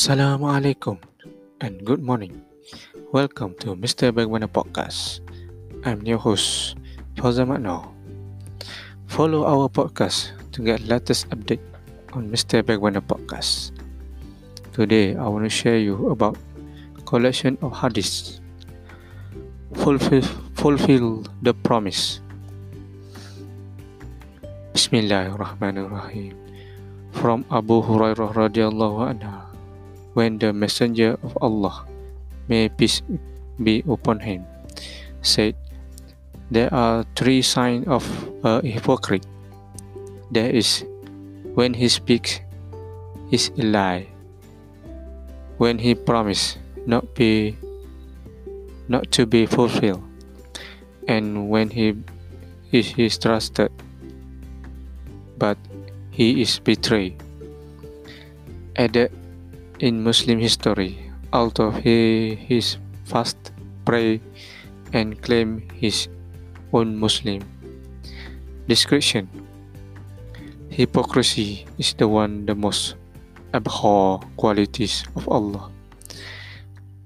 Assalamualaikum and good morning. Welcome to Mr. Bagwana Podcast. I'm your host, Makno. Follow our podcast to get latest update on Mr. Bagwana Podcast. Today, I want to share you about collection of hadiths. Fulfill, fulfill the promise. Bismillahirrahmanirrahim. From Abu Hurairah radhiyallahu anhu when the Messenger of Allah, may peace be upon him, said, There are three signs of a hypocrite. There is when he speaks is a lie, when he promises not be not to be fulfilled, and when he is, is trusted, but he is betrayed. Added in Muslim history, although he is fast, pray, and claim his own Muslim. Description Hypocrisy is the one the most abhor qualities of Allah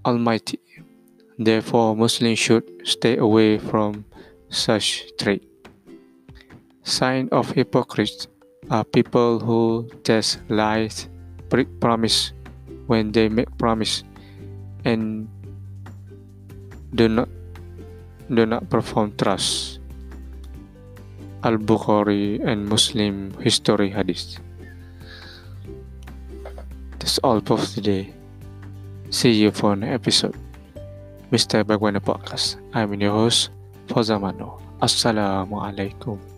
Almighty. Therefore, Muslims should stay away from such trait. Sign of hypocrites are people who tell lies, break promise, when they make promise and do not do not perform trust. Al Bukhari and Muslim History Hadith. That's all for today. See you for an episode. Mr. Bagwana Podcast. I'm your host, Fozamano. Assalamualaikum.